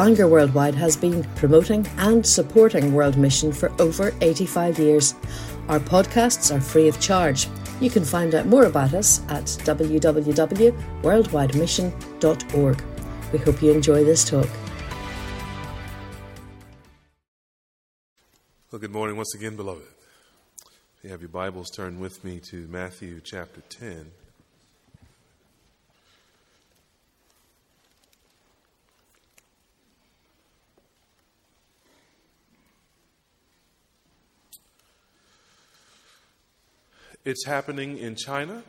Bangor Worldwide has been promoting and supporting World Mission for over 85 years. Our podcasts are free of charge. You can find out more about us at www.worldwidemission.org. We hope you enjoy this talk. Well, good morning once again, beloved. If you have your Bibles, turn with me to Matthew chapter 10. It's happening in China.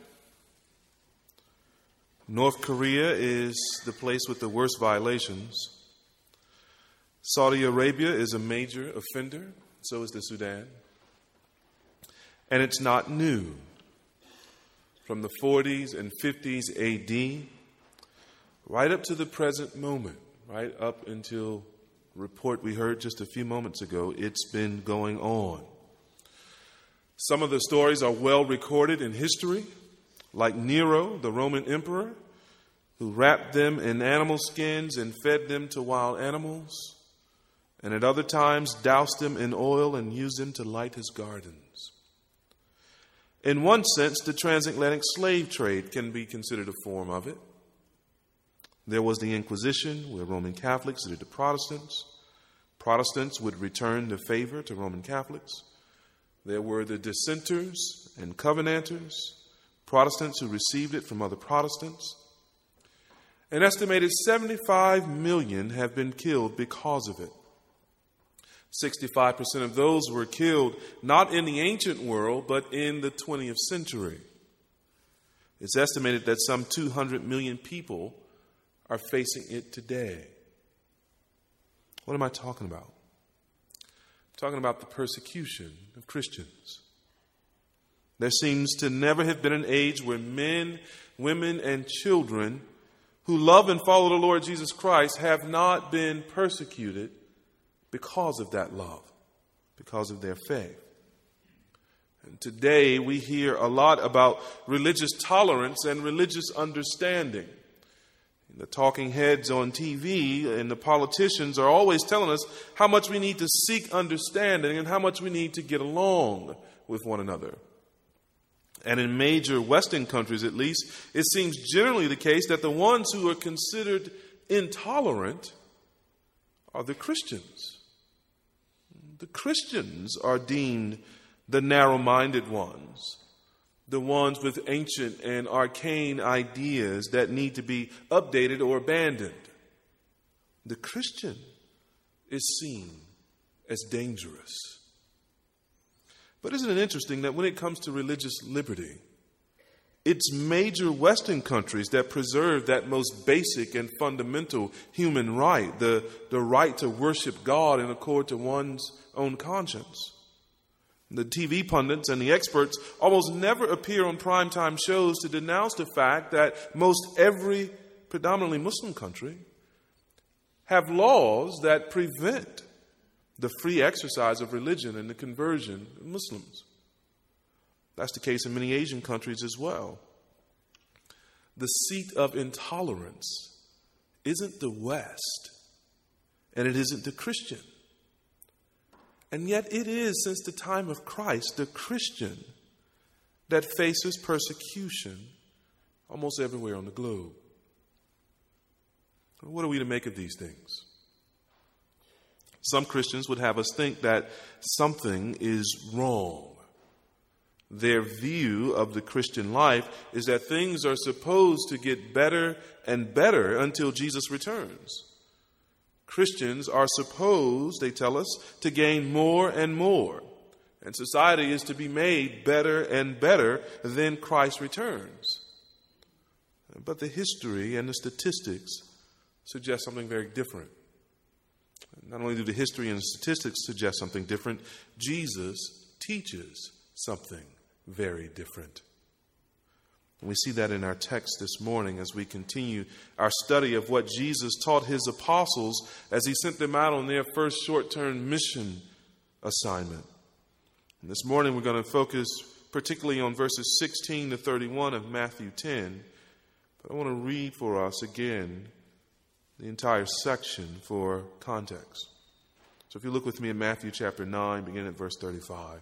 North Korea is the place with the worst violations. Saudi Arabia is a major offender, so is the Sudan. And it's not new. From the 40s and 50s AD, right up to the present moment, right up until report we heard just a few moments ago, it's been going on. Some of the stories are well recorded in history, like Nero, the Roman emperor, who wrapped them in animal skins and fed them to wild animals, and at other times doused them in oil and used them to light his gardens. In one sense, the transatlantic slave trade can be considered a form of it. There was the Inquisition, where Roman Catholics did to Protestants. Protestants would return the favor to Roman Catholics. There were the dissenters and covenanters, Protestants who received it from other Protestants. An estimated 75 million have been killed because of it. 65% of those were killed not in the ancient world, but in the 20th century. It's estimated that some 200 million people are facing it today. What am I talking about? Talking about the persecution of Christians. There seems to never have been an age where men, women, and children who love and follow the Lord Jesus Christ have not been persecuted because of that love, because of their faith. And today we hear a lot about religious tolerance and religious understanding. The talking heads on TV and the politicians are always telling us how much we need to seek understanding and how much we need to get along with one another. And in major Western countries, at least, it seems generally the case that the ones who are considered intolerant are the Christians. The Christians are deemed the narrow minded ones the ones with ancient and arcane ideas that need to be updated or abandoned. The Christian is seen as dangerous. But isn't it interesting that when it comes to religious liberty, it's major Western countries that preserve that most basic and fundamental human right, the, the right to worship God in accord to one's own conscience. The TV pundits and the experts almost never appear on primetime shows to denounce the fact that most every predominantly Muslim country have laws that prevent the free exercise of religion and the conversion of Muslims. That's the case in many Asian countries as well. The seat of intolerance isn't the West, and it isn't the Christian. And yet, it is, since the time of Christ, the Christian that faces persecution almost everywhere on the globe. What are we to make of these things? Some Christians would have us think that something is wrong. Their view of the Christian life is that things are supposed to get better and better until Jesus returns. Christians are supposed, they tell us, to gain more and more. And society is to be made better and better than Christ returns. But the history and the statistics suggest something very different. Not only do the history and the statistics suggest something different, Jesus teaches something very different. And we see that in our text this morning as we continue our study of what Jesus taught his apostles as he sent them out on their first short term mission assignment. And this morning we're going to focus particularly on verses 16 to 31 of Matthew 10. But I want to read for us again the entire section for context. So if you look with me in Matthew chapter 9, beginning at verse 35.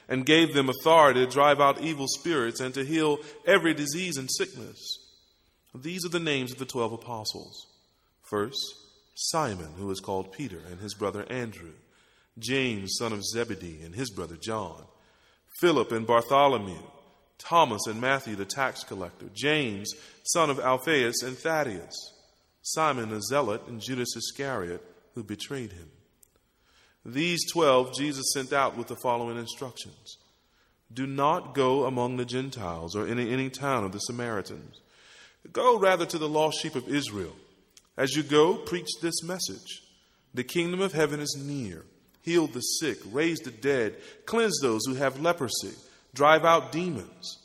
and gave them authority to drive out evil spirits and to heal every disease and sickness. These are the names of the twelve apostles. First, Simon, who is called Peter, and his brother Andrew, James, son of Zebedee, and his brother John, Philip and Bartholomew, Thomas and Matthew, the tax collector, James, son of Alphaeus, and Thaddeus, Simon the zealot, and Judas Iscariot, who betrayed him. These twelve Jesus sent out with the following instructions Do not go among the Gentiles or in any town of the Samaritans. Go rather to the lost sheep of Israel. As you go, preach this message The kingdom of heaven is near. Heal the sick, raise the dead, cleanse those who have leprosy, drive out demons.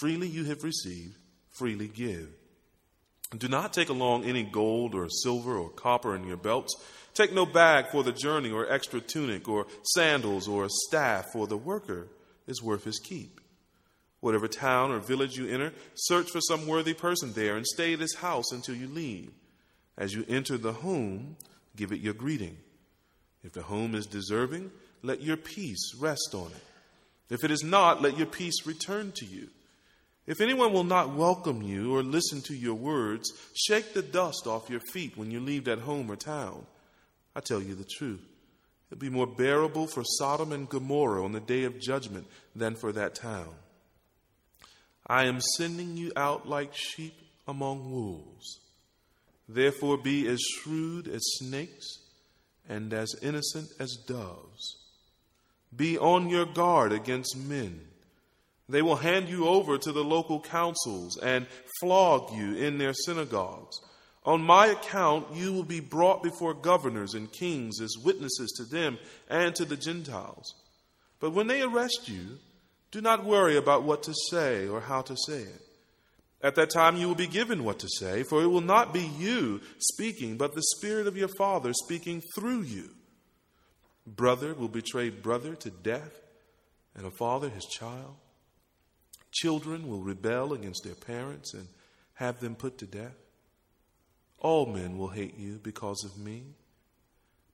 Freely you have received, freely give. Do not take along any gold or silver or copper in your belts. Take no bag for the journey or extra tunic or sandals or a staff, for the worker is worth his keep. Whatever town or village you enter, search for some worthy person there and stay at his house until you leave. As you enter the home, give it your greeting. If the home is deserving, let your peace rest on it. If it is not, let your peace return to you. If anyone will not welcome you or listen to your words, shake the dust off your feet when you leave that home or town. I tell you the truth. It'll be more bearable for Sodom and Gomorrah on the day of judgment than for that town. I am sending you out like sheep among wolves. Therefore, be as shrewd as snakes and as innocent as doves. Be on your guard against men. They will hand you over to the local councils and flog you in their synagogues. On my account, you will be brought before governors and kings as witnesses to them and to the Gentiles. But when they arrest you, do not worry about what to say or how to say it. At that time, you will be given what to say, for it will not be you speaking, but the Spirit of your Father speaking through you. Brother will betray brother to death, and a father his child. Children will rebel against their parents and have them put to death. All men will hate you because of me,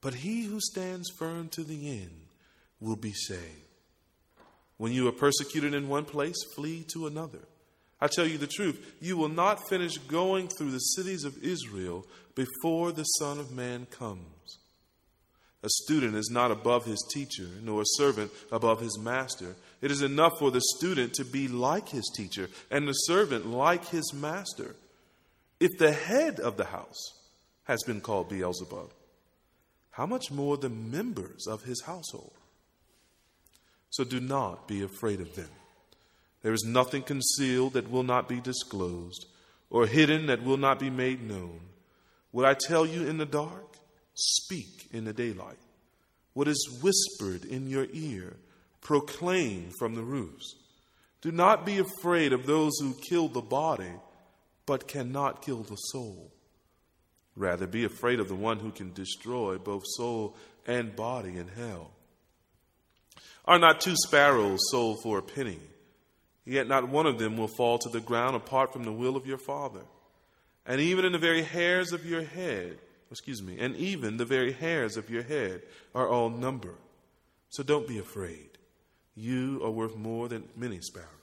but he who stands firm to the end will be saved. When you are persecuted in one place, flee to another. I tell you the truth, you will not finish going through the cities of Israel before the Son of Man comes. A student is not above his teacher, nor a servant above his master. It is enough for the student to be like his teacher, and the servant like his master. If the head of the house has been called Beelzebub, how much more the members of his household? So do not be afraid of them. There is nothing concealed that will not be disclosed, or hidden that will not be made known. What I tell you in the dark, speak in the daylight. What is whispered in your ear, proclaim from the roofs. Do not be afraid of those who kill the body but cannot kill the soul. Rather, be afraid of the one who can destroy both soul and body in hell. Are not two sparrows sold for a penny? Yet not one of them will fall to the ground apart from the will of your Father. And even in the very hairs of your head, excuse me, and even the very hairs of your head are all numbered. So don't be afraid. You are worth more than many sparrows.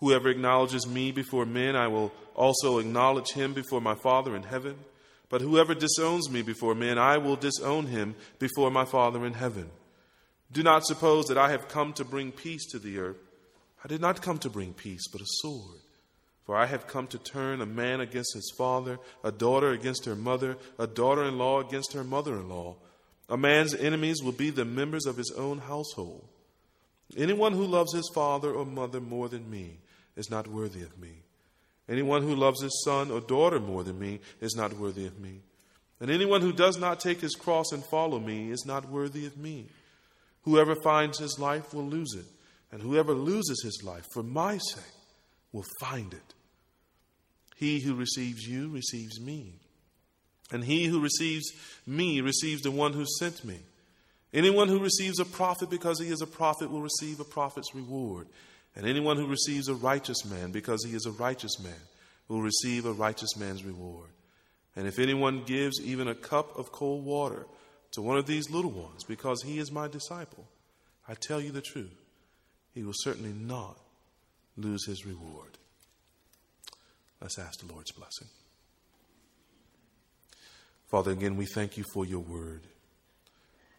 Whoever acknowledges me before men, I will also acknowledge him before my Father in heaven. But whoever disowns me before men, I will disown him before my Father in heaven. Do not suppose that I have come to bring peace to the earth. I did not come to bring peace, but a sword. For I have come to turn a man against his father, a daughter against her mother, a daughter in law against her mother in law. A man's enemies will be the members of his own household. Anyone who loves his father or mother more than me is not worthy of me. Anyone who loves his son or daughter more than me is not worthy of me. And anyone who does not take his cross and follow me is not worthy of me. Whoever finds his life will lose it, and whoever loses his life for my sake will find it. He who receives you receives me, and he who receives me receives the one who sent me. Anyone who receives a prophet because he is a prophet will receive a prophet's reward. And anyone who receives a righteous man because he is a righteous man will receive a righteous man's reward. And if anyone gives even a cup of cold water to one of these little ones because he is my disciple, I tell you the truth, he will certainly not lose his reward. Let's ask the Lord's blessing. Father, again, we thank you for your word.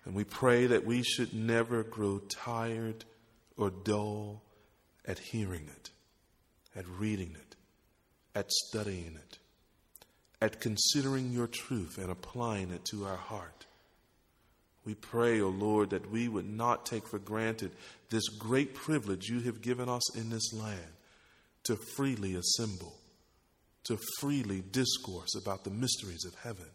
And we pray that we should never grow tired or dull at hearing it, at reading it, at studying it, at considering your truth and applying it to our heart. We pray, O oh Lord, that we would not take for granted this great privilege you have given us in this land to freely assemble, to freely discourse about the mysteries of heaven,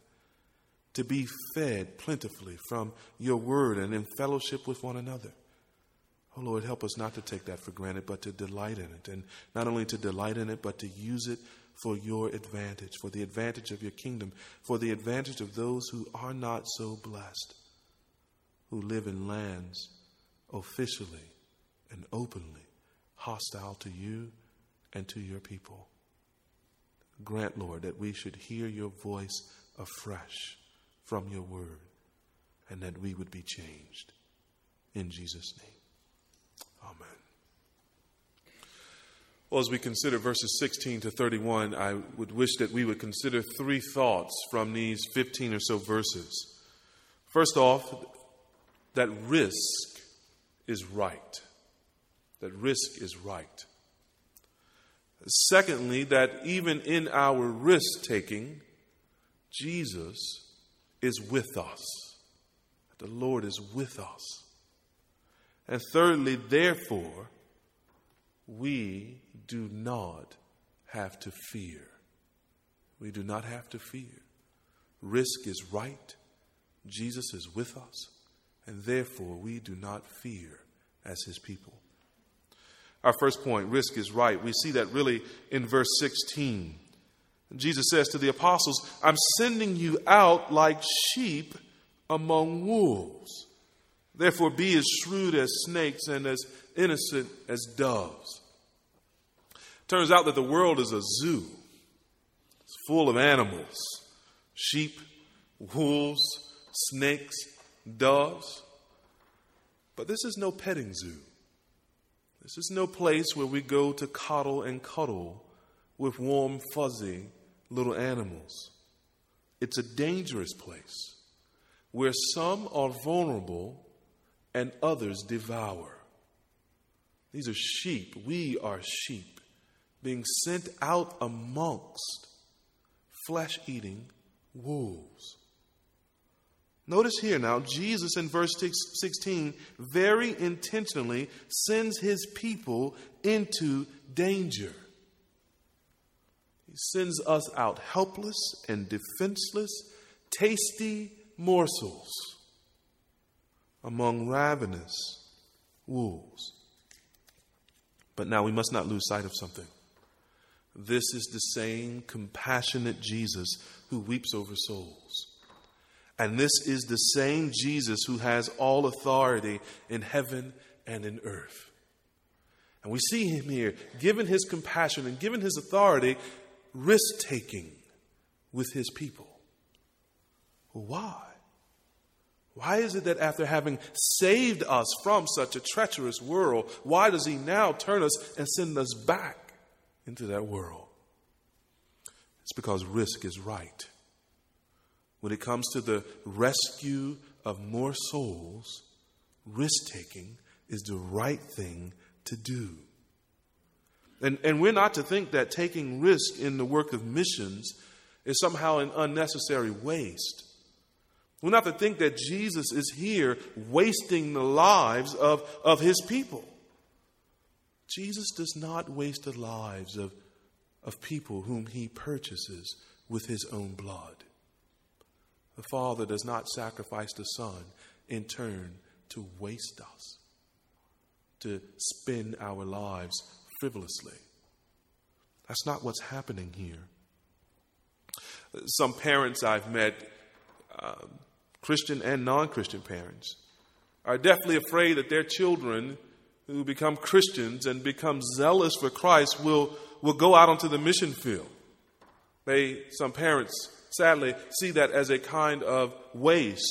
to be fed plentifully from your word and in fellowship with one another. Oh Lord, help us not to take that for granted, but to delight in it. And not only to delight in it, but to use it for your advantage, for the advantage of your kingdom, for the advantage of those who are not so blessed, who live in lands officially and openly hostile to you and to your people. Grant, Lord, that we should hear your voice afresh from your word and that we would be changed. In Jesus' name. Amen. Well, as we consider verses 16 to 31, I would wish that we would consider three thoughts from these 15 or so verses. First off, that risk is right. That risk is right. Secondly, that even in our risk taking, Jesus is with us. The Lord is with us. And thirdly, therefore, we do not have to fear. We do not have to fear. Risk is right. Jesus is with us. And therefore, we do not fear as his people. Our first point risk is right. We see that really in verse 16. Jesus says to the apostles, I'm sending you out like sheep among wolves. Therefore, be as shrewd as snakes and as innocent as doves. Turns out that the world is a zoo. It's full of animals sheep, wolves, snakes, doves. But this is no petting zoo. This is no place where we go to coddle and cuddle with warm, fuzzy little animals. It's a dangerous place where some are vulnerable and others devour. These are sheep. We are sheep being sent out amongst flesh eating wolves. Notice here now, Jesus in verse 16 very intentionally sends his people into danger. He sends us out helpless and defenseless, tasty morsels among ravenous wolves. But now we must not lose sight of something. This is the same compassionate Jesus who weeps over souls. And this is the same Jesus who has all authority in heaven and in earth. And we see him here, given his compassion and given his authority, risk taking with his people. Why? Why is it that after having saved us from such a treacherous world, why does He now turn us and send us back into that world? It's because risk is right. When it comes to the rescue of more souls, risk taking is the right thing to do. And, and we're not to think that taking risk in the work of missions is somehow an unnecessary waste. We're not to think that Jesus is here wasting the lives of, of his people. Jesus does not waste the lives of, of people whom he purchases with his own blood. The Father does not sacrifice the Son in turn to waste us, to spend our lives frivolously. That's not what's happening here. Some parents I've met, uh, Christian and non Christian parents, are definitely afraid that their children who become Christians and become zealous for Christ will, will go out onto the mission field. They, some parents, sadly, see that as a kind of waste.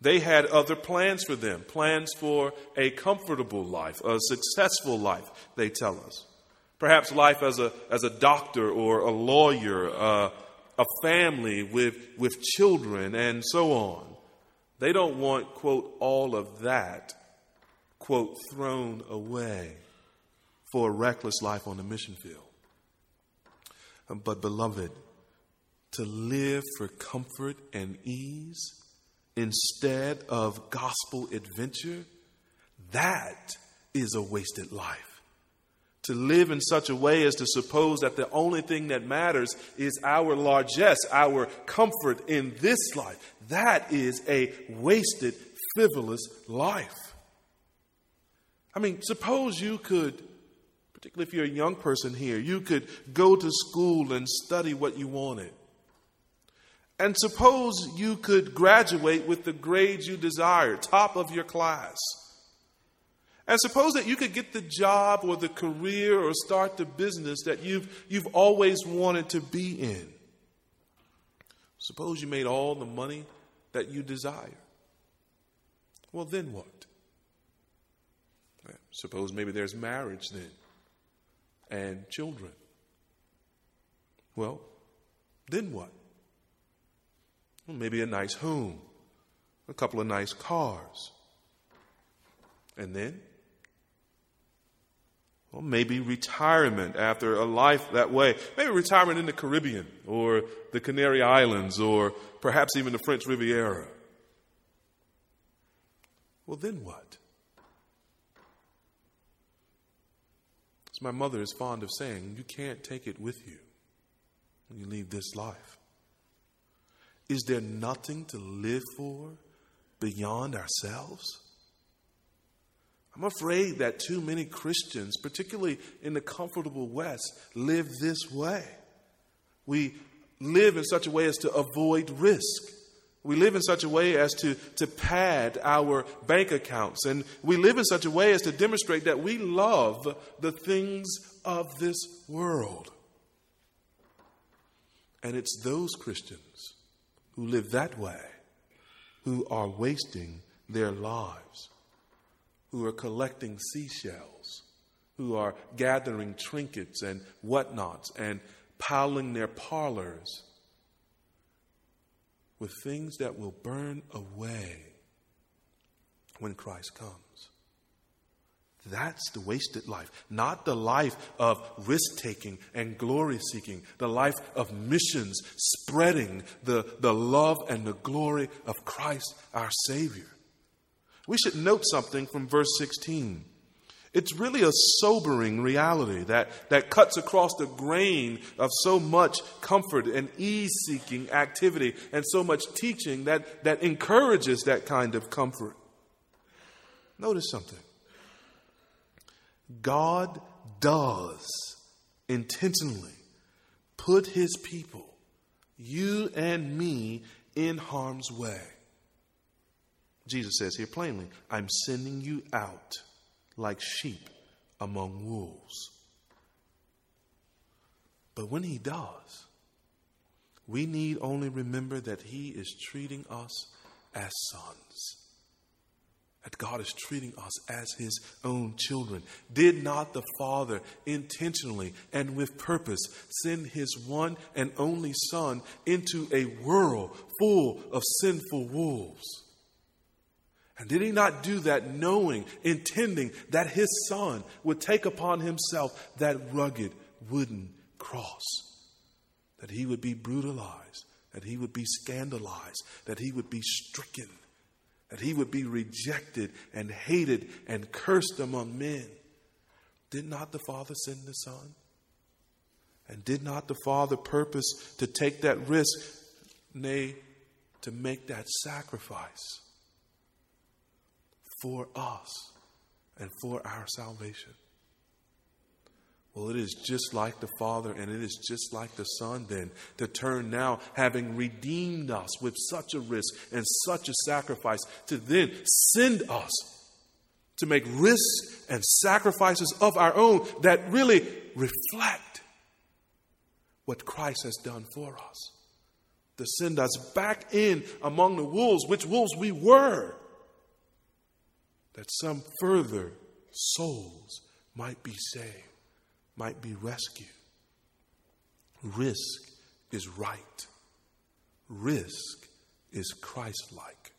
They had other plans for them, plans for a comfortable life, a successful life, they tell us. Perhaps life as a, as a doctor or a lawyer, uh, a family with, with children, and so on. They don't want, quote, all of that, quote, thrown away for a reckless life on the mission field. But, beloved, to live for comfort and ease instead of gospel adventure, that is a wasted life. To live in such a way as to suppose that the only thing that matters is our largesse, our comfort in this life, that is a wasted, frivolous life. I mean, suppose you could, particularly if you're a young person here, you could go to school and study what you wanted. And suppose you could graduate with the grades you desire, top of your class. And suppose that you could get the job or the career or start the business that you've, you've always wanted to be in. Suppose you made all the money that you desire. Well, then what? Suppose maybe there's marriage then and children. Well, then what? Well, maybe a nice home, a couple of nice cars. And then? Well, maybe retirement after a life that way. Maybe retirement in the Caribbean or the Canary Islands or perhaps even the French Riviera. Well, then what? As my mother is fond of saying, you can't take it with you when you leave this life. Is there nothing to live for beyond ourselves? I'm afraid that too many Christians, particularly in the comfortable West, live this way. We live in such a way as to avoid risk. We live in such a way as to, to pad our bank accounts. And we live in such a way as to demonstrate that we love the things of this world. And it's those Christians who live that way who are wasting their lives who are collecting seashells, who are gathering trinkets and whatnots and piling their parlors with things that will burn away when Christ comes. That's the wasted life, not the life of risk taking and glory seeking, the life of missions, spreading the, the love and the glory of Christ our Savior we should note something from verse 16. It's really a sobering reality that, that cuts across the grain of so much comfort and ease seeking activity and so much teaching that, that encourages that kind of comfort. Notice something God does intentionally put his people, you and me, in harm's way. Jesus says here plainly, I'm sending you out like sheep among wolves. But when he does, we need only remember that he is treating us as sons. That God is treating us as his own children. Did not the Father intentionally and with purpose send his one and only Son into a world full of sinful wolves? And did he not do that knowing, intending that his son would take upon himself that rugged wooden cross? That he would be brutalized, that he would be scandalized, that he would be stricken, that he would be rejected and hated and cursed among men. Did not the Father send the Son? And did not the Father purpose to take that risk, nay, to make that sacrifice for us and for our salvation? Well, it is just like the Father and it is just like the Son, then, to turn now, having redeemed us with such a risk and such a sacrifice, to then send us to make risks and sacrifices of our own that really reflect what Christ has done for us. To send us back in among the wolves, which wolves we were, that some further souls might be saved might be rescued. Risk is right, risk is Christ like.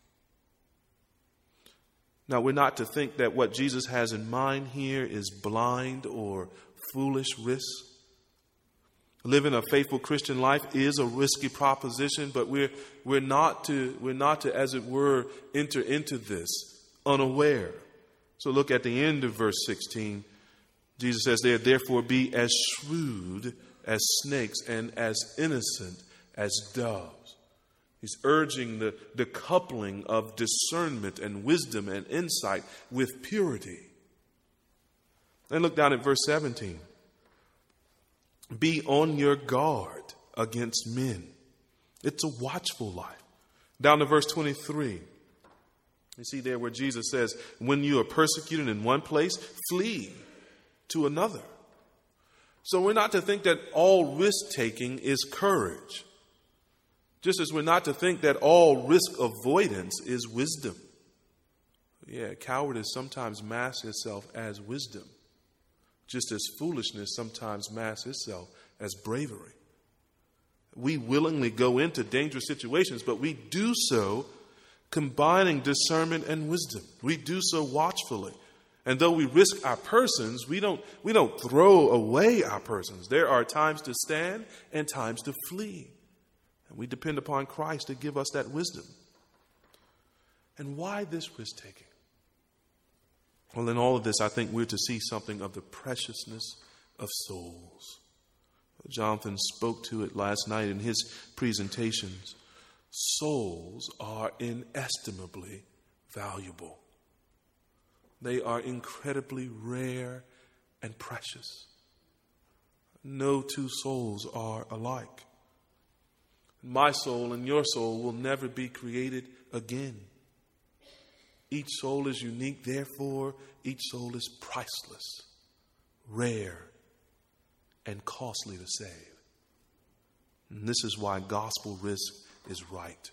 Now, we're not to think that what Jesus has in mind here is blind or foolish risk. Living a faithful Christian life is a risky proposition, but we're, we're, not to, we're not to, as it were, enter into this unaware. So look at the end of verse 16. Jesus says, There therefore be as shrewd as snakes and as innocent as doves. He's urging the, the coupling of discernment and wisdom and insight with purity. Then look down at verse 17. Be on your guard against men. It's a watchful life. Down to verse 23. You see there where Jesus says, When you are persecuted in one place, flee to another. So we're not to think that all risk taking is courage, just as we're not to think that all risk avoidance is wisdom. Yeah, cowardice sometimes masks itself as wisdom, just as foolishness sometimes masks itself as bravery. We willingly go into dangerous situations, but we do so combining discernment and wisdom. We do so watchfully. And though we risk our persons, we don't, we don't throw away our persons. There are times to stand and times to flee. And we depend upon Christ to give us that wisdom. And why this risk taking? Well, in all of this, I think we're to see something of the preciousness of souls. Jonathan spoke to it last night in his presentations. Souls are inestimably valuable. They are incredibly rare and precious. No two souls are alike. My soul and your soul will never be created again. Each soul is unique, therefore, each soul is priceless, rare, and costly to save. And this is why gospel risk is right.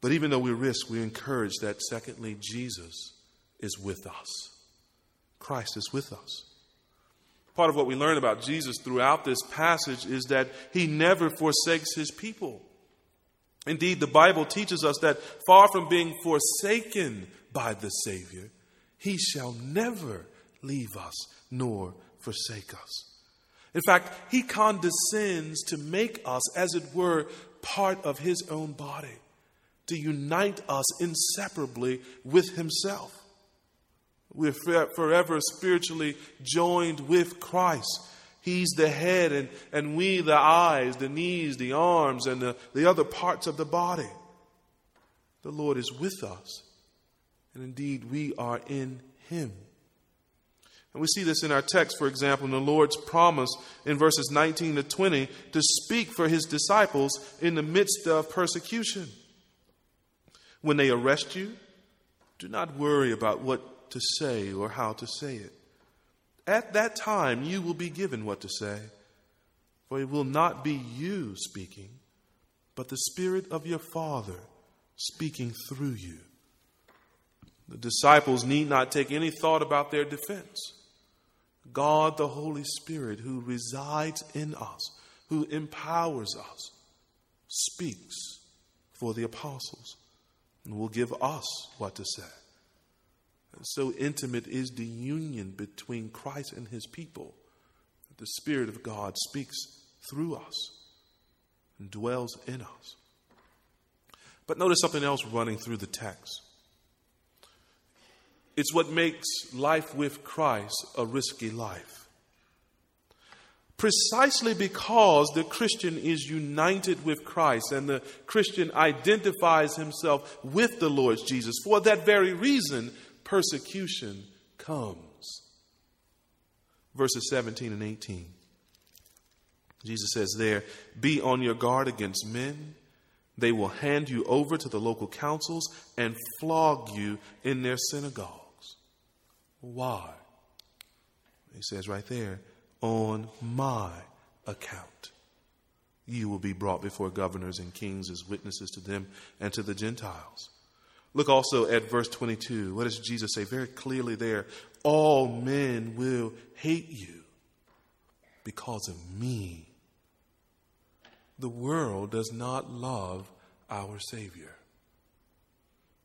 But even though we risk, we encourage that, secondly, Jesus is with us. Christ is with us. Part of what we learn about Jesus throughout this passage is that he never forsakes his people. Indeed, the Bible teaches us that far from being forsaken by the Savior, he shall never leave us nor forsake us. In fact, he condescends to make us, as it were, part of his own body, to unite us inseparably with himself. We're forever spiritually joined with Christ. He's the head, and, and we the eyes, the knees, the arms, and the, the other parts of the body. The Lord is with us, and indeed we are in Him. And we see this in our text, for example, in the Lord's promise in verses 19 to 20 to speak for His disciples in the midst of persecution. When they arrest you, do not worry about what to say or how to say it. At that time, you will be given what to say, for it will not be you speaking, but the Spirit of your Father speaking through you. The disciples need not take any thought about their defense. God, the Holy Spirit, who resides in us, who empowers us, speaks for the apostles and will give us what to say. So intimate is the union between Christ and his people that the Spirit of God speaks through us and dwells in us. But notice something else running through the text. It's what makes life with Christ a risky life. precisely because the Christian is united with Christ and the Christian identifies himself with the Lord Jesus. For that very reason, persecution comes. Verses 17 and 18. Jesus says there, Be on your guard against men. They will hand you over to the local councils and flog you in their synagogues. Why? He says right there, on my account. You will be brought before governors and kings as witnesses to them and to the Gentiles. Look also at verse 22. What does Jesus say? Very clearly there all men will hate you because of me. The world does not love our Savior.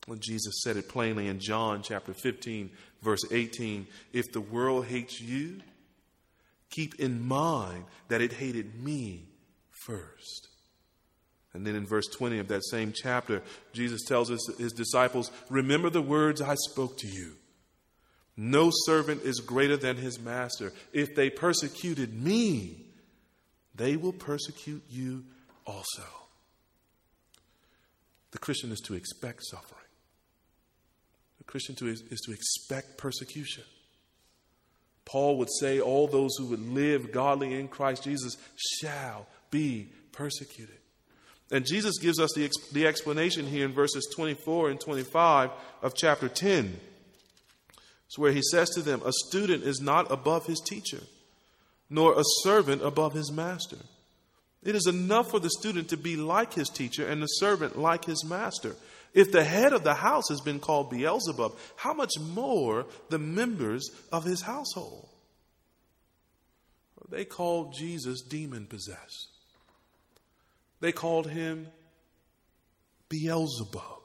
When Jesus said it plainly in John chapter 15, verse 18 if the world hates you, keep in mind that it hated me first. And then in verse 20 of that same chapter, Jesus tells us, his disciples, Remember the words I spoke to you. No servant is greater than his master. If they persecuted me, they will persecute you also. The Christian is to expect suffering. Christian to, is to expect persecution. Paul would say, All those who would live godly in Christ Jesus shall be persecuted. And Jesus gives us the, the explanation here in verses 24 and 25 of chapter 10. It's where he says to them, A student is not above his teacher, nor a servant above his master. It is enough for the student to be like his teacher and the servant like his master. If the head of the house has been called Beelzebub, how much more the members of his household? They called Jesus demon possessed. They called him Beelzebub.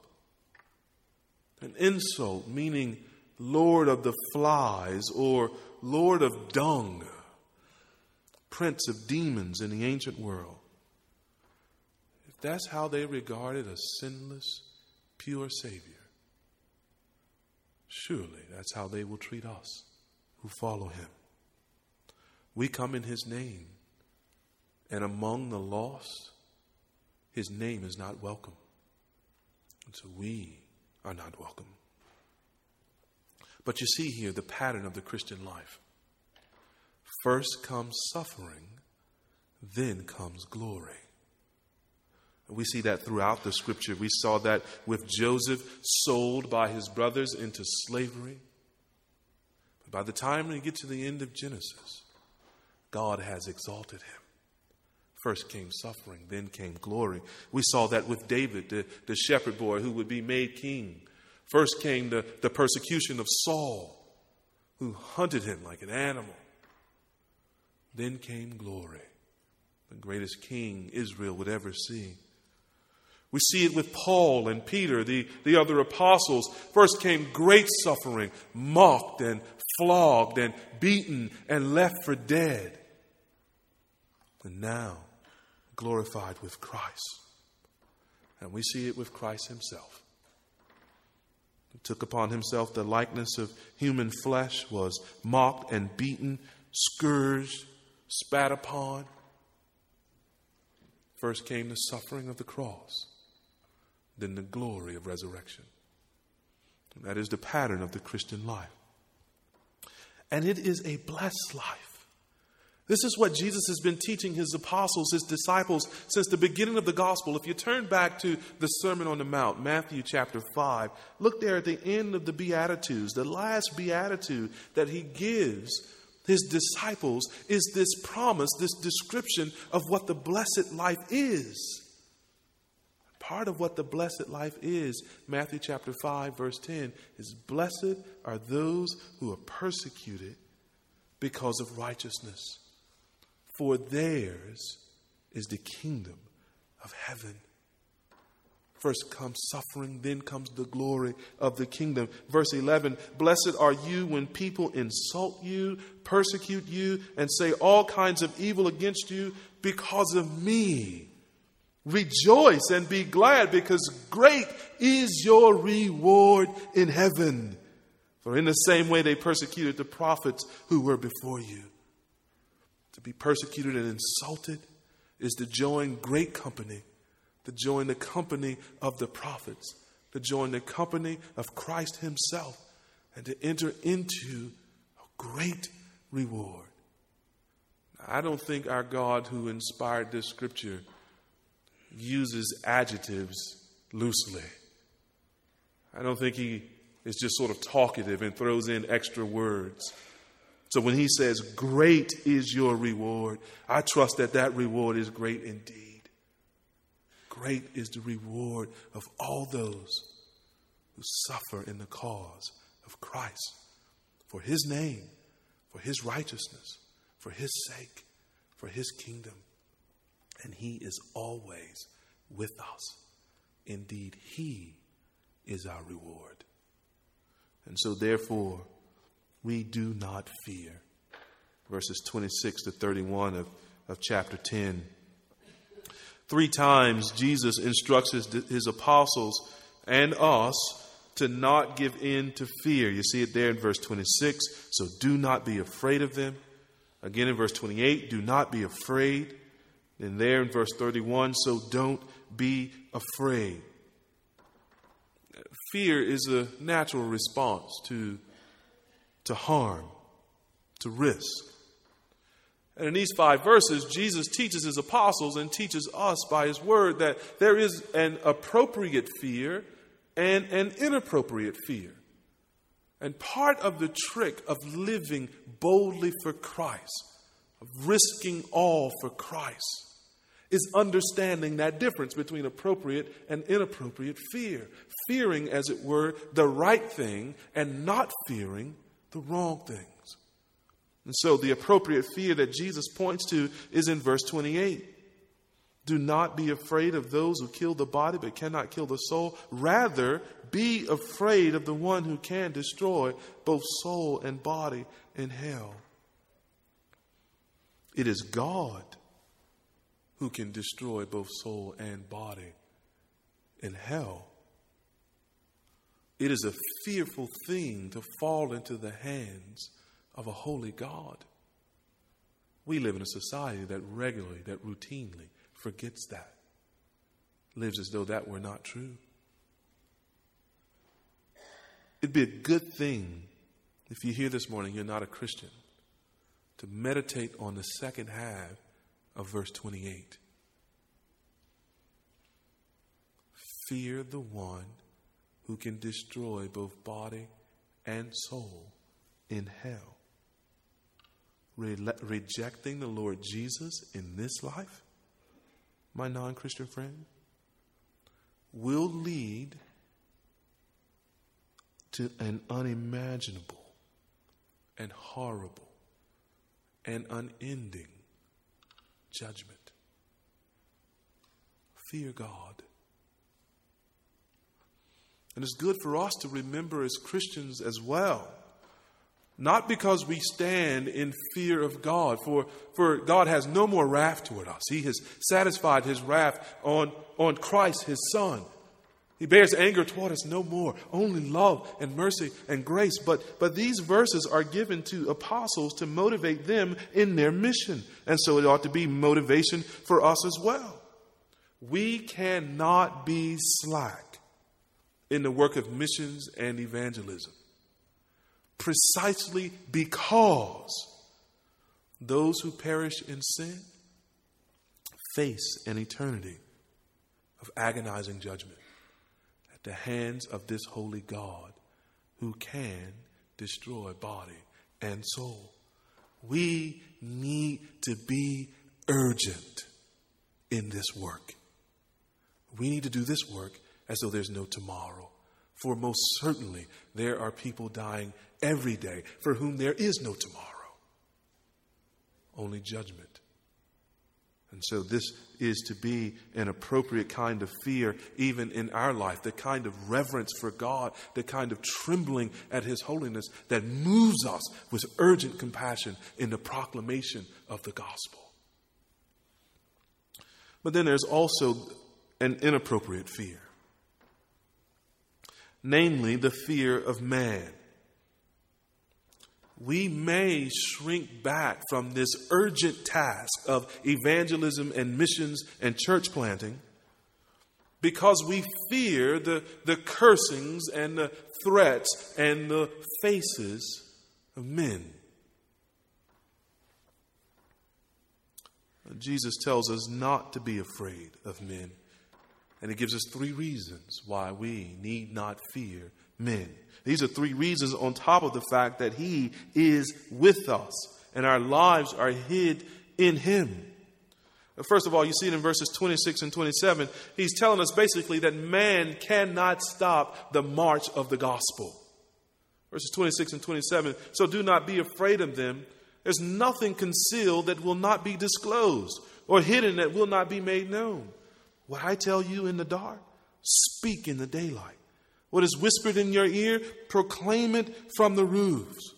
An insult meaning Lord of the flies or Lord of dung, Prince of demons in the ancient world. If that's how they regarded a sinless, pure Savior, surely that's how they will treat us who follow Him. We come in His name, and among the lost, His name is not welcome. And so we are not welcome. But you see here the pattern of the Christian life. First comes suffering, then comes glory. We see that throughout the scripture. We saw that with Joseph sold by his brothers into slavery. But by the time we get to the end of Genesis, God has exalted him. First came suffering, then came glory. We saw that with David, the, the shepherd boy who would be made king. First came the, the persecution of Saul, who hunted him like an animal. Then came glory, the greatest king Israel would ever see. We see it with Paul and Peter, the, the other apostles. First came great suffering, mocked and flogged and beaten and left for dead. And now, glorified with Christ. And we see it with Christ himself. He took upon himself the likeness of human flesh, was mocked and beaten, scourged, spat upon. First came the suffering of the cross than the glory of resurrection. That is the pattern of the Christian life. And it is a blessed life. This is what Jesus has been teaching his apostles, his disciples, since the beginning of the gospel. If you turn back to the Sermon on the Mount, Matthew chapter 5, look there at the end of the Beatitudes. The last Beatitude that he gives his disciples is this promise, this description of what the blessed life is. Part of what the blessed life is, Matthew chapter 5, verse 10, is blessed are those who are persecuted because of righteousness, for theirs is the kingdom of heaven. First comes suffering, then comes the glory of the kingdom. Verse 11 Blessed are you when people insult you, persecute you, and say all kinds of evil against you because of me. Rejoice and be glad because great is your reward in heaven. For in the same way they persecuted the prophets who were before you. to be persecuted and insulted is to join great company, to join the company of the prophets, to join the company of Christ Himself, and to enter into a great reward. I don't think our God who inspired this scripture uses adjectives loosely. I don't think he is just sort of talkative and throws in extra words. So when he says, Great is your reward, I trust that that reward is great indeed. Great is the reward of all those who suffer in the cause of Christ for his name, for his righteousness, for his sake, for his kingdom. And he is always with us. Indeed, he is our reward. And so, therefore, we do not fear. Verses 26 to 31 of, of chapter 10. Three times Jesus instructs his, his apostles and us to not give in to fear. You see it there in verse 26. So do not be afraid of them. Again in verse 28, do not be afraid. And there in verse 31, so don't be afraid. Fear is a natural response to to harm, to risk. And in these five verses, Jesus teaches his apostles and teaches us by his word that there is an appropriate fear and an inappropriate fear. And part of the trick of living boldly for Christ, risking all for Christ, is understanding that difference between appropriate and inappropriate fear. Fearing, as it were, the right thing and not fearing the wrong things. And so the appropriate fear that Jesus points to is in verse 28. Do not be afraid of those who kill the body but cannot kill the soul. Rather, be afraid of the one who can destroy both soul and body in hell. It is God who can destroy both soul and body in hell. It is a fearful thing to fall into the hands of a holy God. We live in a society that regularly, that routinely forgets that, lives as though that were not true. It'd be a good thing if you hear this morning you're not a Christian to meditate on the second half of verse 28. Fear the one who can destroy both body and soul in hell. Re- rejecting the Lord Jesus in this life, my non Christian friend, will lead to an unimaginable and horrible and unending judgment. Fear God. And it's good for us to remember as Christians as well. Not because we stand in fear of God, for, for God has no more wrath toward us. He has satisfied his wrath on, on Christ, his Son. He bears anger toward us no more, only love and mercy and grace. But, but these verses are given to apostles to motivate them in their mission. And so it ought to be motivation for us as well. We cannot be slack in the work of missions and evangelism. Precisely because those who perish in sin face an eternity of agonizing judgment the hands of this holy God who can destroy body and soul. We need to be urgent in this work. We need to do this work as though there's no tomorrow. For most certainly there are people dying every day for whom there is no tomorrow, only judgment. And so, this is to be an appropriate kind of fear, even in our life, the kind of reverence for God, the kind of trembling at His holiness that moves us with urgent compassion in the proclamation of the gospel. But then there's also an inappropriate fear namely the fear of man. We may shrink back from this urgent task of evangelism and missions and church planting because we fear the, the cursings and the threats and the faces of men. Jesus tells us not to be afraid of men. And he gives us three reasons why we need not fear men. These are three reasons on top of the fact that he is with us and our lives are hid in him. First of all, you see it in verses 26 and 27. He's telling us basically that man cannot stop the march of the gospel. Verses 26 and 27. So do not be afraid of them. There's nothing concealed that will not be disclosed, or hidden that will not be made known. What I tell you in the dark, speak in the daylight. What is whispered in your ear, proclaim it from the roofs.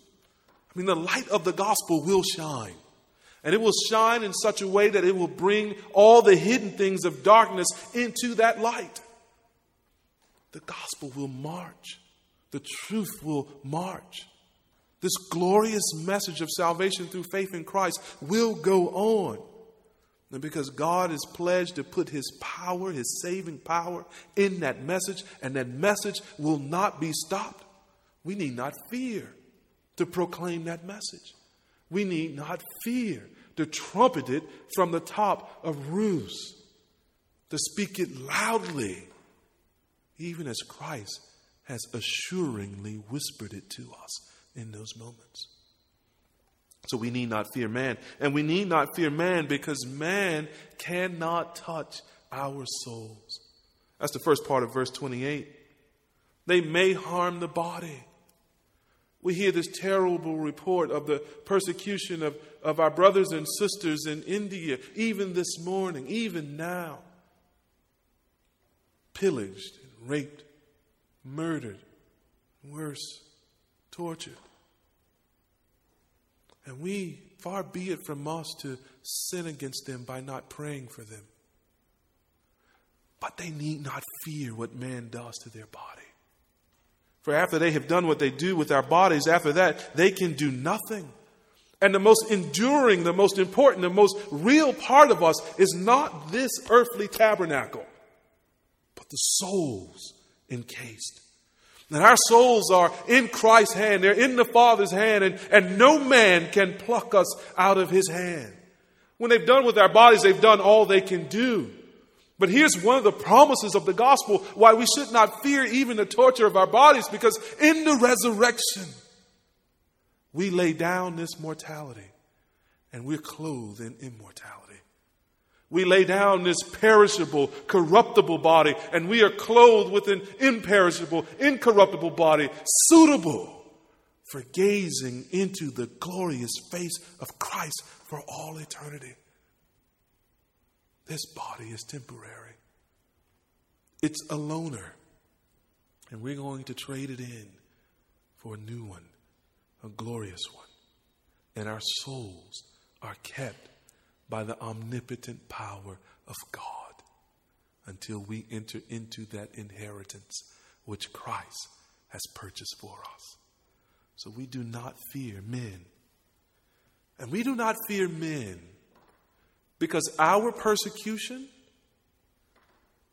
I mean, the light of the gospel will shine. And it will shine in such a way that it will bring all the hidden things of darkness into that light. The gospel will march, the truth will march. This glorious message of salvation through faith in Christ will go on. And because God is pledged to put His power, His saving power, in that message, and that message will not be stopped, we need not fear to proclaim that message. We need not fear to trumpet it from the top of roofs, to speak it loudly, even as Christ has assuringly whispered it to us in those moments. So we need not fear man. And we need not fear man because man cannot touch our souls. That's the first part of verse 28. They may harm the body. We hear this terrible report of the persecution of, of our brothers and sisters in India, even this morning, even now. Pillaged, raped, murdered, worse, tortured. And we, far be it from us to sin against them by not praying for them. But they need not fear what man does to their body. For after they have done what they do with our bodies, after that, they can do nothing. And the most enduring, the most important, the most real part of us is not this earthly tabernacle, but the souls encased that our souls are in Christ's hand, they're in the Father's hand, and, and no man can pluck us out of his hand. When they've done with our bodies, they've done all they can do. But here's one of the promises of the gospel why we should not fear even the torture of our bodies, because in the resurrection, we lay down this mortality and we're clothed in immortality. We lay down this perishable, corruptible body, and we are clothed with an imperishable, incorruptible body, suitable for gazing into the glorious face of Christ for all eternity. This body is temporary, it's a loaner, and we're going to trade it in for a new one, a glorious one. And our souls are kept by the omnipotent power of God until we enter into that inheritance which Christ has purchased for us. So we do not fear men. And we do not fear men because our persecution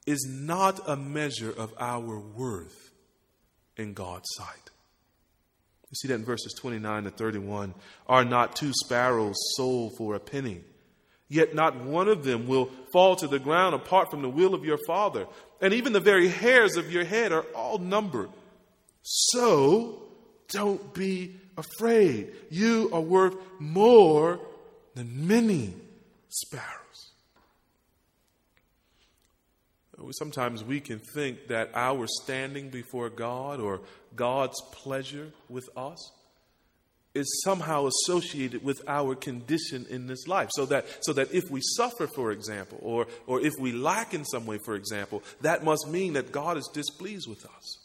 is not a measure of our worth in God's sight. You see that in verses 29 to 31. Are not two sparrows sold for a penny? Yet not one of them will fall to the ground apart from the will of your Father. And even the very hairs of your head are all numbered. So don't be afraid. You are worth more than many sparrows. Sometimes we can think that our standing before God or God's pleasure with us is somehow associated with our condition in this life. So that, so that if we suffer, for example, or, or if we lack in some way, for example, that must mean that God is displeased with us.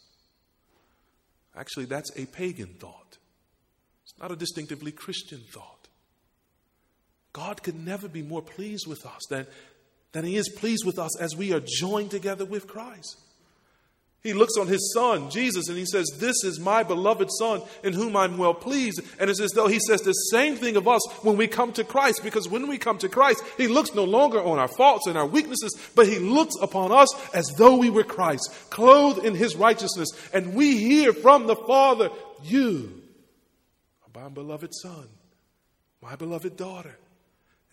Actually, that's a pagan thought. It's not a distinctively Christian thought. God could never be more pleased with us than, than He is pleased with us as we are joined together with Christ. He looks on his son, Jesus, and he says, This is my beloved son in whom I'm well pleased. And it's as though he says the same thing of us when we come to Christ, because when we come to Christ, he looks no longer on our faults and our weaknesses, but he looks upon us as though we were Christ, clothed in his righteousness. And we hear from the Father, You are my beloved son, my beloved daughter,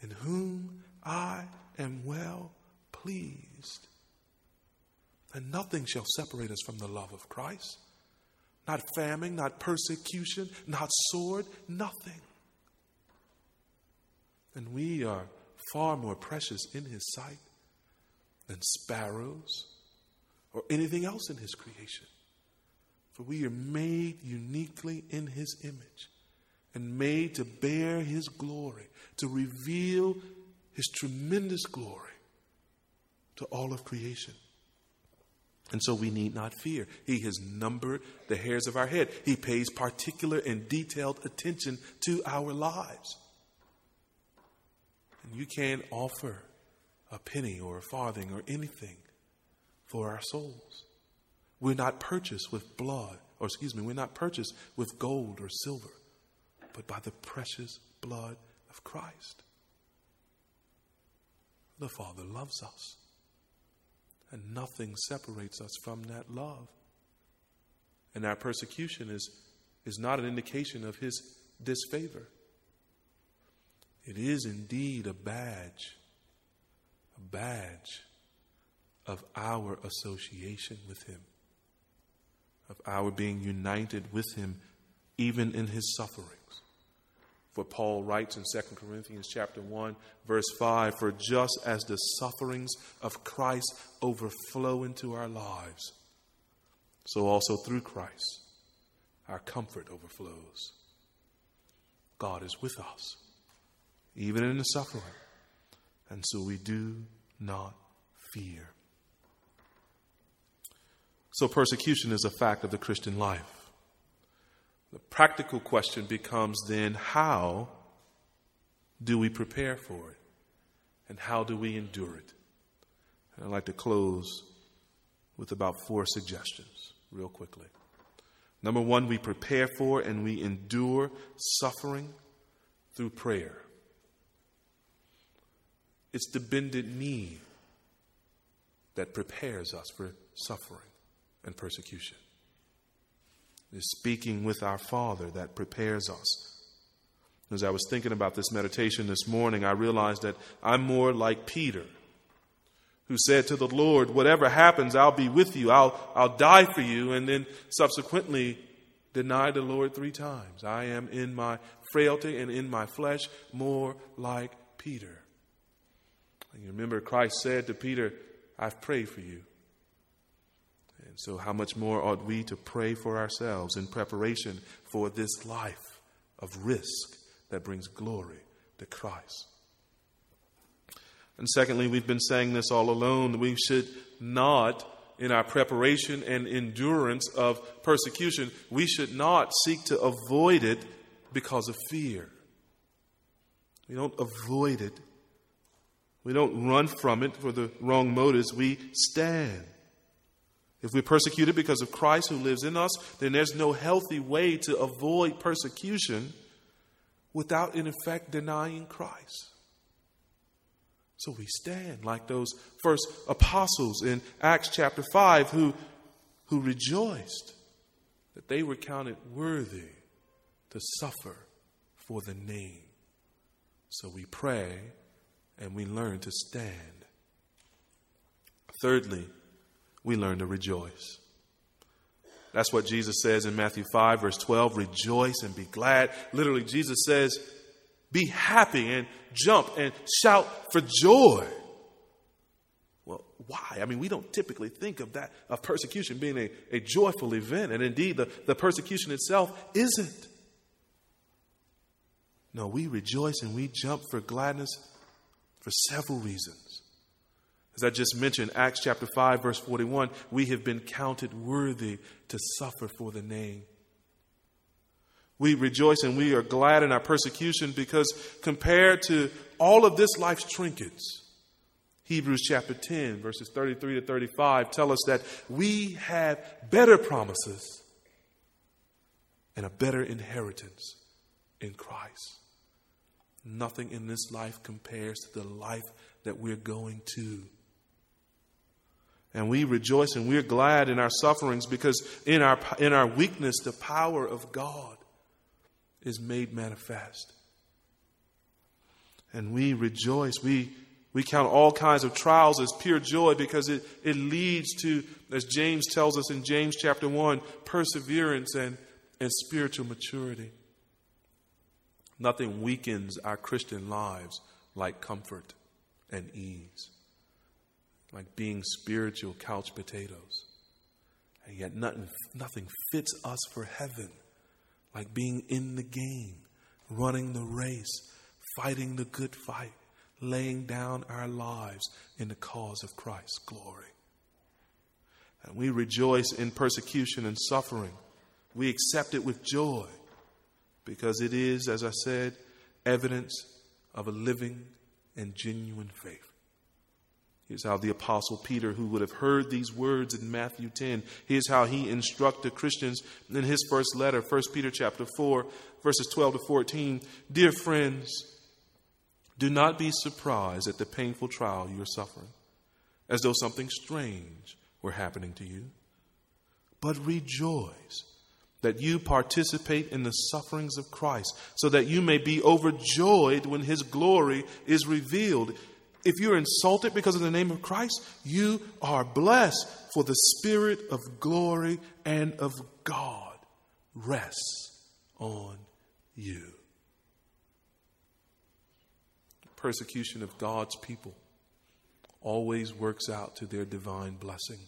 in whom I am well pleased and nothing shall separate us from the love of Christ. Not famine, not persecution, not sword, nothing. And we are far more precious in His sight than sparrows or anything else in His creation. For we are made uniquely in His image and made to bear His glory, to reveal His tremendous glory to all of creation. And so we need not fear. He has numbered the hairs of our head. He pays particular and detailed attention to our lives. And you can't offer a penny or a farthing or anything for our souls. We're not purchased with blood, or excuse me, we're not purchased with gold or silver, but by the precious blood of Christ. The Father loves us. And nothing separates us from that love. And our persecution is, is not an indication of his disfavor. It is indeed a badge, a badge of our association with him, of our being united with him even in his sufferings. For Paul writes in 2 Corinthians chapter 1 verse 5 for just as the sufferings of Christ overflow into our lives so also through Christ our comfort overflows. God is with us even in the suffering and so we do not fear. So persecution is a fact of the Christian life. The practical question becomes then how do we prepare for it? And how do we endure it? And I'd like to close with about four suggestions, real quickly. Number one, we prepare for and we endure suffering through prayer. It's the bended knee that prepares us for suffering and persecution is speaking with our Father that prepares us. As I was thinking about this meditation this morning, I realized that I'm more like Peter, who said to the Lord, Whatever happens, I'll be with you, I'll, I'll die for you, and then subsequently denied the Lord three times. I am in my frailty and in my flesh more like Peter. And you remember Christ said to Peter, I've prayed for you. So, how much more ought we to pray for ourselves in preparation for this life of risk that brings glory to Christ? And secondly, we've been saying this all alone. We should not, in our preparation and endurance of persecution, we should not seek to avoid it because of fear. We don't avoid it. We don't run from it for the wrong motives. We stand. If we're persecuted because of Christ who lives in us, then there's no healthy way to avoid persecution without, in effect, denying Christ. So we stand like those first apostles in Acts chapter 5 who, who rejoiced that they were counted worthy to suffer for the name. So we pray and we learn to stand. Thirdly, we learn to rejoice. That's what Jesus says in Matthew 5, verse 12 rejoice and be glad. Literally, Jesus says, be happy and jump and shout for joy. Well, why? I mean, we don't typically think of that, of persecution being a, a joyful event. And indeed, the, the persecution itself isn't. No, we rejoice and we jump for gladness for several reasons. As I just mentioned, Acts chapter 5, verse 41, we have been counted worthy to suffer for the name. We rejoice and we are glad in our persecution because compared to all of this life's trinkets, Hebrews chapter 10, verses 33 to 35 tell us that we have better promises and a better inheritance in Christ. Nothing in this life compares to the life that we're going to. And we rejoice and we're glad in our sufferings because in our, in our weakness, the power of God is made manifest. And we rejoice. We, we count all kinds of trials as pure joy because it, it leads to, as James tells us in James chapter 1, perseverance and, and spiritual maturity. Nothing weakens our Christian lives like comfort and ease, like being spiritual couch potatoes. And yet, nothing, nothing fits us for heaven like being in the game, running the race, fighting the good fight, laying down our lives in the cause of Christ's glory. And we rejoice in persecution and suffering. We accept it with joy because it is, as I said, evidence of a living and genuine faith. Here's how the Apostle Peter, who would have heard these words in Matthew 10, here's how he instructed Christians in his first letter, 1 Peter chapter 4, verses 12 to 14. Dear friends, do not be surprised at the painful trial you are suffering, as though something strange were happening to you. But rejoice that you participate in the sufferings of Christ, so that you may be overjoyed when his glory is revealed. If you're insulted because of the name of Christ, you are blessed, for the Spirit of glory and of God rests on you. Persecution of God's people always works out to their divine blessing,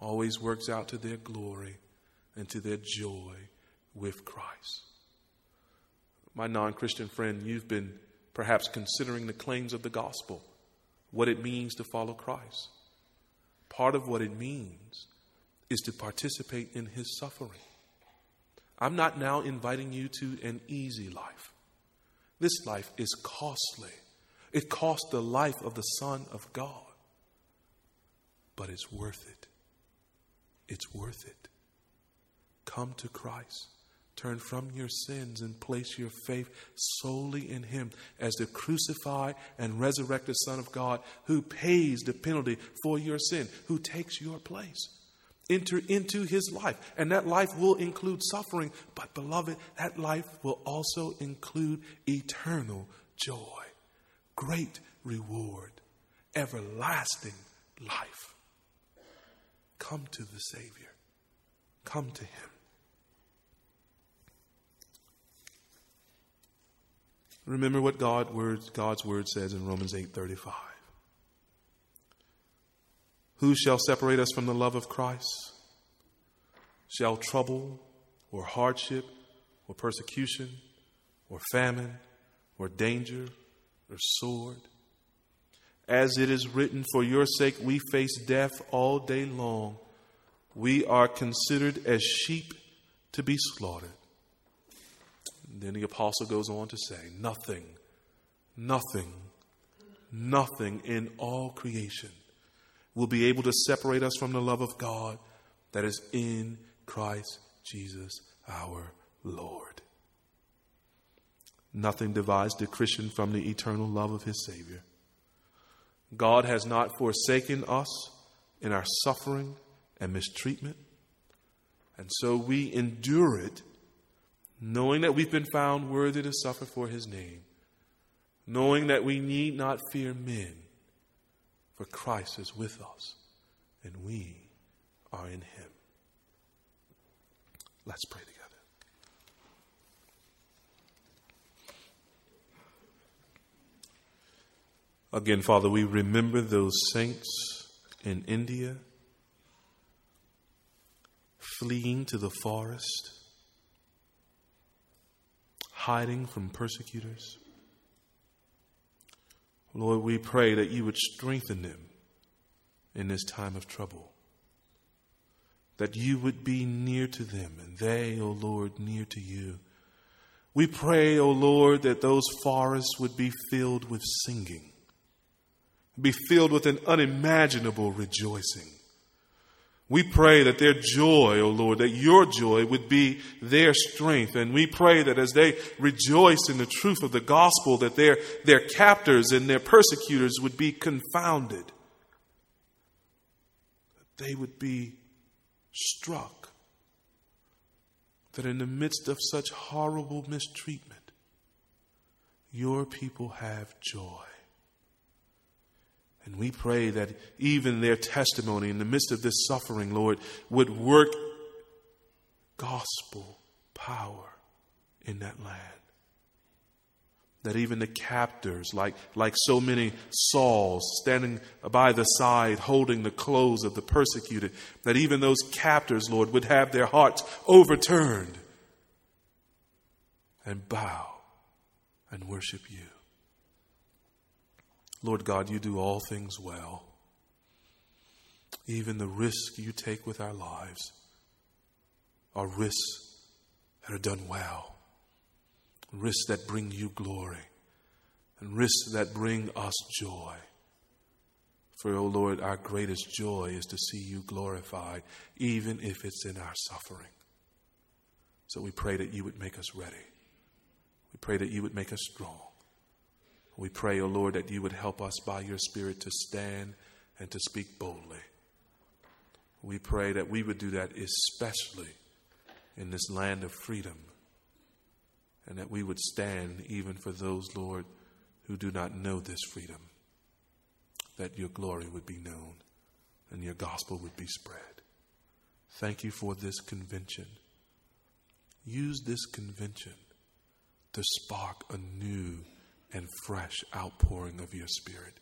always works out to their glory and to their joy with Christ. My non Christian friend, you've been perhaps considering the claims of the gospel, what it means to follow Christ. Part of what it means is to participate in his suffering. I'm not now inviting you to an easy life. This life is costly. It cost the life of the Son of God. But it's worth it. It's worth it. Come to Christ. Turn from your sins and place your faith solely in Him as the crucified and resurrected Son of God who pays the penalty for your sin, who takes your place. Enter into His life, and that life will include suffering, but beloved, that life will also include eternal joy, great reward, everlasting life. Come to the Savior, come to Him. Remember what God God's word says in Romans 8:35. Who shall separate us from the love of Christ? Shall trouble or hardship or persecution or famine or danger or sword? As it is written, for your sake we face death all day long. We are considered as sheep to be slaughtered. Then the apostle goes on to say, Nothing, nothing, nothing in all creation will be able to separate us from the love of God that is in Christ Jesus our Lord. Nothing divides the Christian from the eternal love of his Savior. God has not forsaken us in our suffering and mistreatment, and so we endure it knowing that we've been found worthy to suffer for his name, knowing that we need not fear men, for Christ is with us, and we are in him. Let's pray together. Again, Father, we remember those saints in India fleeing to the forest hiding from persecutors. Lord, we pray that you would strengthen them in this time of trouble. That you would be near to them and they, O oh Lord, near to you. We pray, O oh Lord, that those forests would be filled with singing be filled with an unimaginable rejoicing. We pray that their joy, O oh Lord, that your joy would be their strength. And we pray that as they rejoice in the truth of the gospel, that their, their captors and their persecutors would be confounded. That they would be struck. That in the midst of such horrible mistreatment, your people have joy. And we pray that even their testimony in the midst of this suffering, Lord, would work gospel power in that land. That even the captors, like, like so many Sauls standing by the side holding the clothes of the persecuted, that even those captors, Lord, would have their hearts overturned and bow and worship you. Lord God, you do all things well. Even the risks you take with our lives are risks that are done well, risks that bring you glory, and risks that bring us joy. For, O oh Lord, our greatest joy is to see you glorified, even if it's in our suffering. So we pray that you would make us ready. We pray that you would make us strong. We pray, O oh Lord, that you would help us by your Spirit to stand and to speak boldly. We pray that we would do that especially in this land of freedom, and that we would stand even for those, Lord, who do not know this freedom, that your glory would be known and your gospel would be spread. Thank you for this convention. Use this convention to spark a new and fresh outpouring of your Spirit.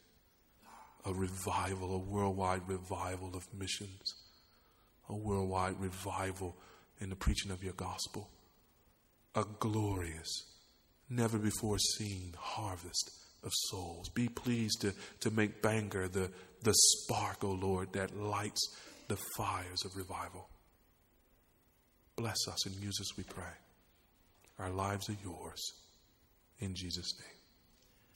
A revival, a worldwide revival of missions, a worldwide revival in the preaching of your gospel, a glorious, never before seen harvest of souls. Be pleased to, to make Bangor the, the spark, O oh Lord, that lights the fires of revival. Bless us and use us, we pray. Our lives are yours. In Jesus' name.